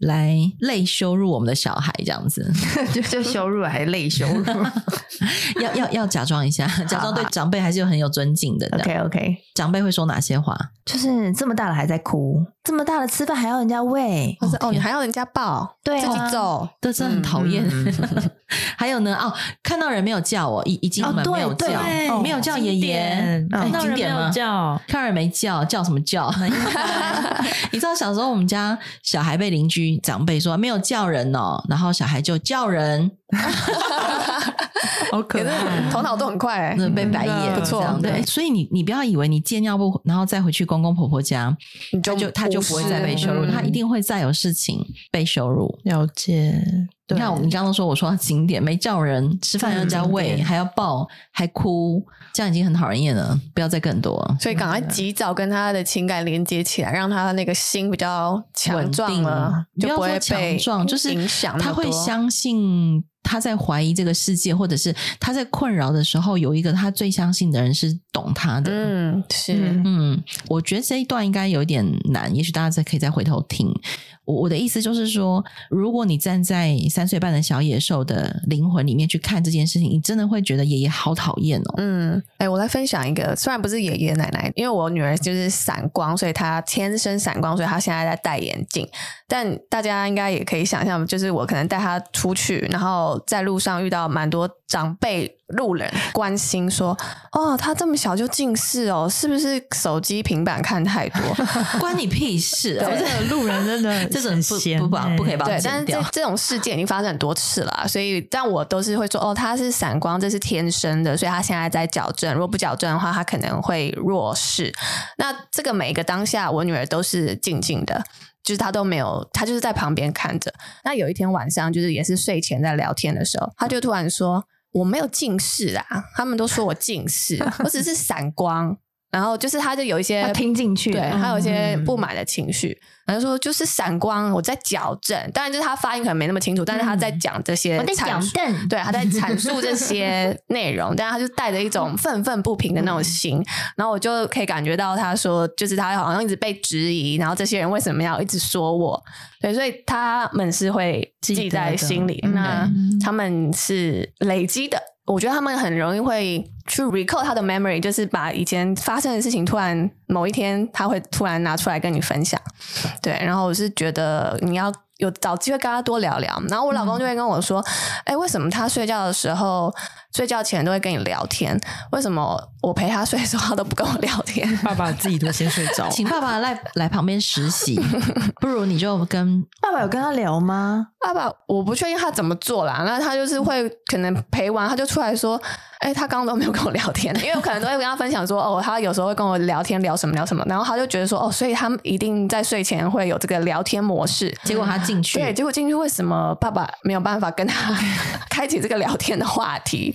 来累羞辱我们的小孩，这样子。就 <laughs> 就羞辱还是类羞辱？<laughs> 要要要假装一下，假装对长辈还是有很有尊敬的。OK OK，长辈会说哪些话？就是这么大了还在哭，这么大了吃饭还要人家喂，或者哦，你还要人家抱，对，自己揍，这真的很讨厌。<laughs> 还有呢，哦，看到人没有叫我，已已经门没有叫，没有叫爷爷，看到人没有叫，看人没叫，叫什么叫？你知道小时候我们家小孩被邻居。长辈说没有叫人哦，然后小孩就叫人，<laughs> 好可爱，头脑都很快那，被白眼，不错。对，所以你你不要以为你借尿布，然后再回去公公婆婆家，你就他就不会再被羞辱，他一定会再有事情被羞辱。了解。你看，我们刚刚说我说他经典，没叫人吃饭要人家喂，还要抱，还哭，这样已经很讨人厌了，不要再更多。所以赶快及早跟他的情感连接起来，让他的那个心比较强壮了，就不会被强壮，就是影响。他会相信他在怀疑这个世界，或者是他在困扰的时候，有一个他最相信的人是懂他的。嗯，是，嗯，我觉得这一段应该有点难，也许大家再可以再回头听。我的意思就是说，如果你站在三岁半的小野兽的灵魂里面去看这件事情，你真的会觉得爷爷好讨厌哦。嗯，哎、欸，我来分享一个，虽然不是爷爷奶奶，因为我女儿就是散光，所以她天生散光，所以她现在在戴眼镜。但大家应该也可以想象，就是我可能带她出去，然后在路上遇到蛮多长辈。路人关心说：“哦，他这么小就近视哦，是不是手机、平板看太多？关你屁事啊！对 <laughs> 路人真的这种不不不可以把对，但是这这种事件已经发生很多次了，所以但我都是会说：哦，他是散光，这是天生的，所以他现在在矫正。如果不矫正的话，他可能会弱视。那这个每一个当下，我女儿都是静静的，就是她都没有，她就是在旁边看着。那有一天晚上，就是也是睡前在聊天的时候，她就突然说。”我没有近视啊，他们都说我近视，我只是散光。<laughs> 然后就是她就有一些听进去，对，他有一些不满的情绪。然后说就是闪光，我在矫正。当然就是他发音可能没那么清楚，但是他在讲这些，我在矫正，对，他在阐述这些 <laughs> 内容，但是他就带着一种愤愤不平的那种心。然后我就可以感觉到他说，就是他好像一直被质疑，然后这些人为什么要一直说我？对，所以他们是会记在心里，那他们是累积的。我觉得他们很容易会去 recall 他的 memory，就是把以前发生的事情，突然某一天他会突然拿出来跟你分享。对，然后我是觉得你要有找机会跟他多聊聊。然后我老公就会跟我说：“哎、嗯，为什么他睡觉的时候？”睡觉前都会跟你聊天，为什么我陪他睡的时候他都不跟我聊天？<laughs> 爸爸自己都先睡着，<laughs> 请爸爸来来旁边实习，<laughs> 不如你就跟爸爸有跟他聊吗？爸爸，我不确定他怎么做啦，那他就是会可能陪完他就出来说，哎，他刚刚都没有跟我聊天，因为我可能都会跟他分享说，哦，他有时候会跟我聊天聊什么聊什么，然后他就觉得说，哦，所以他们一定在睡前会有这个聊天模式，结果他进去，对，结果进去为什么爸爸没有办法跟他开启这个聊天的话题？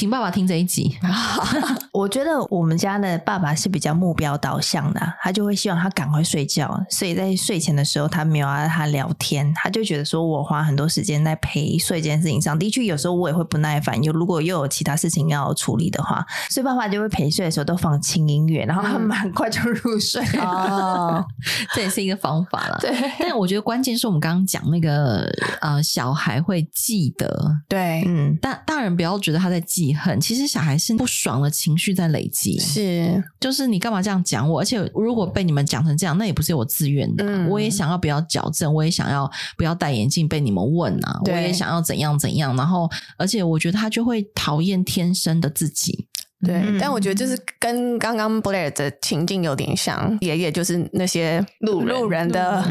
请爸爸听这一集。<laughs> 我觉得我们家的爸爸是比较目标导向的，他就会希望他赶快睡觉，所以在睡前的时候，他没有让他聊天，他就觉得说我花很多时间在陪睡这件事情上。的确，有时候我也会不耐烦，又如果又有其他事情要处理的话，所以爸爸就会陪睡的时候都放轻音乐，然后他们很快就入睡。<laughs> <laughs> 这也是一个方法了。对，但我觉得关键是我们刚刚讲那个呃，小孩会记得，对，嗯，大大人不要觉得他在记恨，其实小孩是不爽的情绪在累积，是，就是你干嘛这样讲我？而且如果被你们讲成这样，那也不是我自愿的，嗯、我也想要不要矫正，我也想要不要戴眼镜被你们问啊，我也想要怎样怎样，然后而且我觉得他就会讨厌天生的自己。对，嗯、但我觉得就是跟刚刚 Blair 的情境有点像，爷爷就是那些路路人的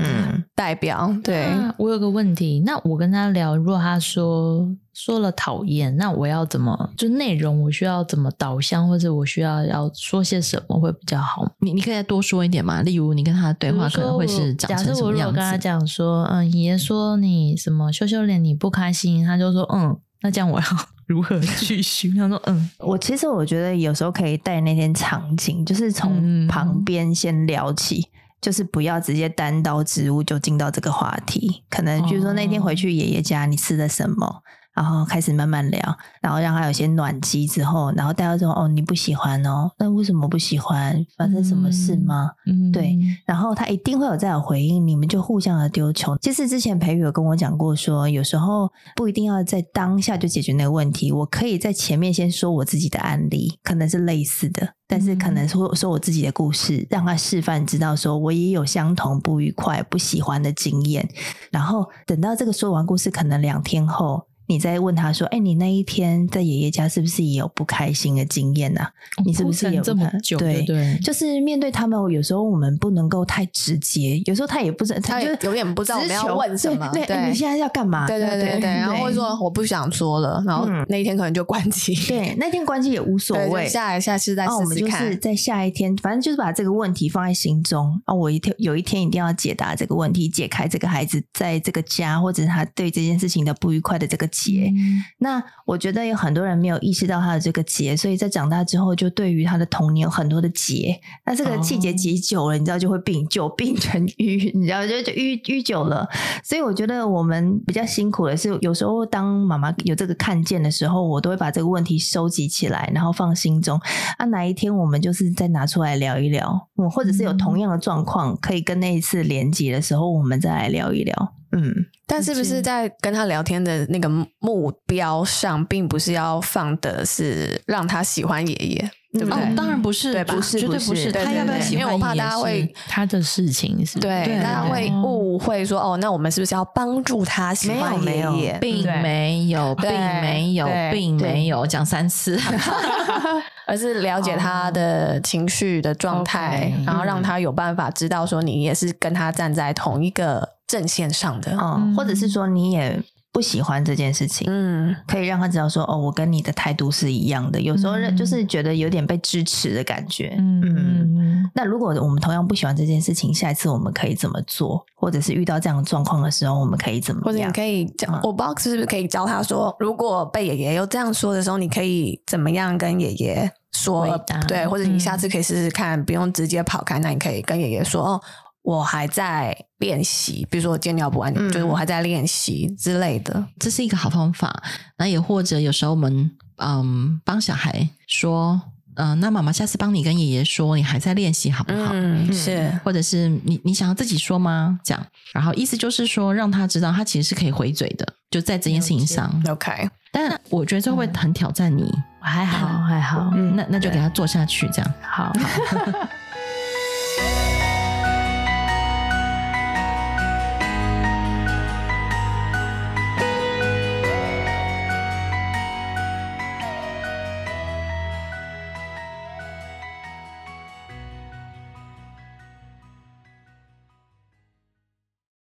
代表。嗯、对，我有个问题，那我跟他聊，如果他说说了讨厌，那我要怎么就内容我需要怎么导向，或者我需要要说些什么会比较好？你你可以再多说一点嘛？例如你跟他的对话可能会是长成什么样子？假设我如果跟他讲说，嗯，爷爷说你什么羞羞脸你不开心，他就说嗯，那这样我要。<laughs> 如何继续？<laughs> 他说：“嗯，我其实我觉得有时候可以带那天场景，就是从旁边先聊起，嗯、就是不要直接单刀直入就进到这个话题。可能就是说那天回去爷爷家，你吃了什么？”然后开始慢慢聊，然后让他有些暖机之后，然后带到这种哦，你不喜欢哦，那为什么不喜欢？发生什么事吗？嗯，对，然后他一定会有这样的回应，你们就互相的丢球。其实之前培宇有跟我讲过说，说有时候不一定要在当下就解决那个问题，我可以在前面先说我自己的案例，可能是类似的，但是可能说说我自己的故事，让他示范知道说我也有相同不愉快、不喜欢的经验，然后等到这个说完故事，可能两天后。你再问他说：“哎，你那一天在爷爷家是不是也有不开心的经验呢？你是不是有这么久？对对，就是面对他们，有时候我们不能够太直接，有时候他也不知道，他就有点不知道我们要问什么。对，你现在要干嘛？对对对对，然后会说我不想说了，然后那一天可能就关机。对，那天关机也无所谓，下一下次再试试看。我们就是在下一天，反正就是把这个问题放在心中啊。我一天有一天一定要解答这个问题，解开这个孩子在这个家或者他对这件事情的不愉快的这个结。那我觉得有很多人没有意识到他的这个结，所以在长大之后，就对于他的童年有很多的结。那这个气结结久了，你知道就会病，久病成瘀，你知道就就瘀瘀久了。所以我觉得我们比较辛苦的是，有时候当妈妈有这个看见的时候，我都会把这个问题收集起来，然后放心中。啊，哪一天我们就是再拿出来聊一聊，嗯，或者是有同样的状况，可以跟那一次连结的时候，我们再来聊一聊。嗯，但是不是在跟他聊天的那个目标上，并不是要放的是让他喜欢爷爷，对不对？当然不是，对吧？绝对不是。他要不要喜欢？因为我怕大家会他的事情是，对，大家会误会说，哦，那我们是不是要帮助他喜欢爷爷？并没有，并没有，并没有讲三次 <laughs> <laughs> 而是了解他的情绪的状态，然后让他有办法知道说，你也是跟他站在同一个。阵线上的，嗯，或者是说你也不喜欢这件事情，嗯，可以让他知道说，哦，我跟你的态度是一样的。有时候就是觉得有点被支持的感觉，嗯嗯。那如果我们同样不喜欢这件事情，下一次我们可以怎么做？或者是遇到这样的状况的时候，我们可以怎么样？或者你可以教，我不知道是不是可以教他说，如果被爷爷又这样说的时候，你可以怎么样跟爷爷说？对，或者你下次可以试试看，不用直接跑开，那你可以跟爷爷说，哦。我还在练习，比如说我接尿不完，嗯、就是我还在练习之类的，这是一个好方法。那也或者有时候我们嗯帮小孩说，嗯、呃，那妈妈下次帮你跟爷爷说，你还在练习好不好？嗯，是，或者是你你想要自己说吗？这样，然后意思就是说让他知道他其实是可以回嘴的，就在这件事情上。OK，但我觉得这会很挑战你，还好还好，嗯，那那就给他做下去，这样。好。<laughs> <laughs> <laughs> 好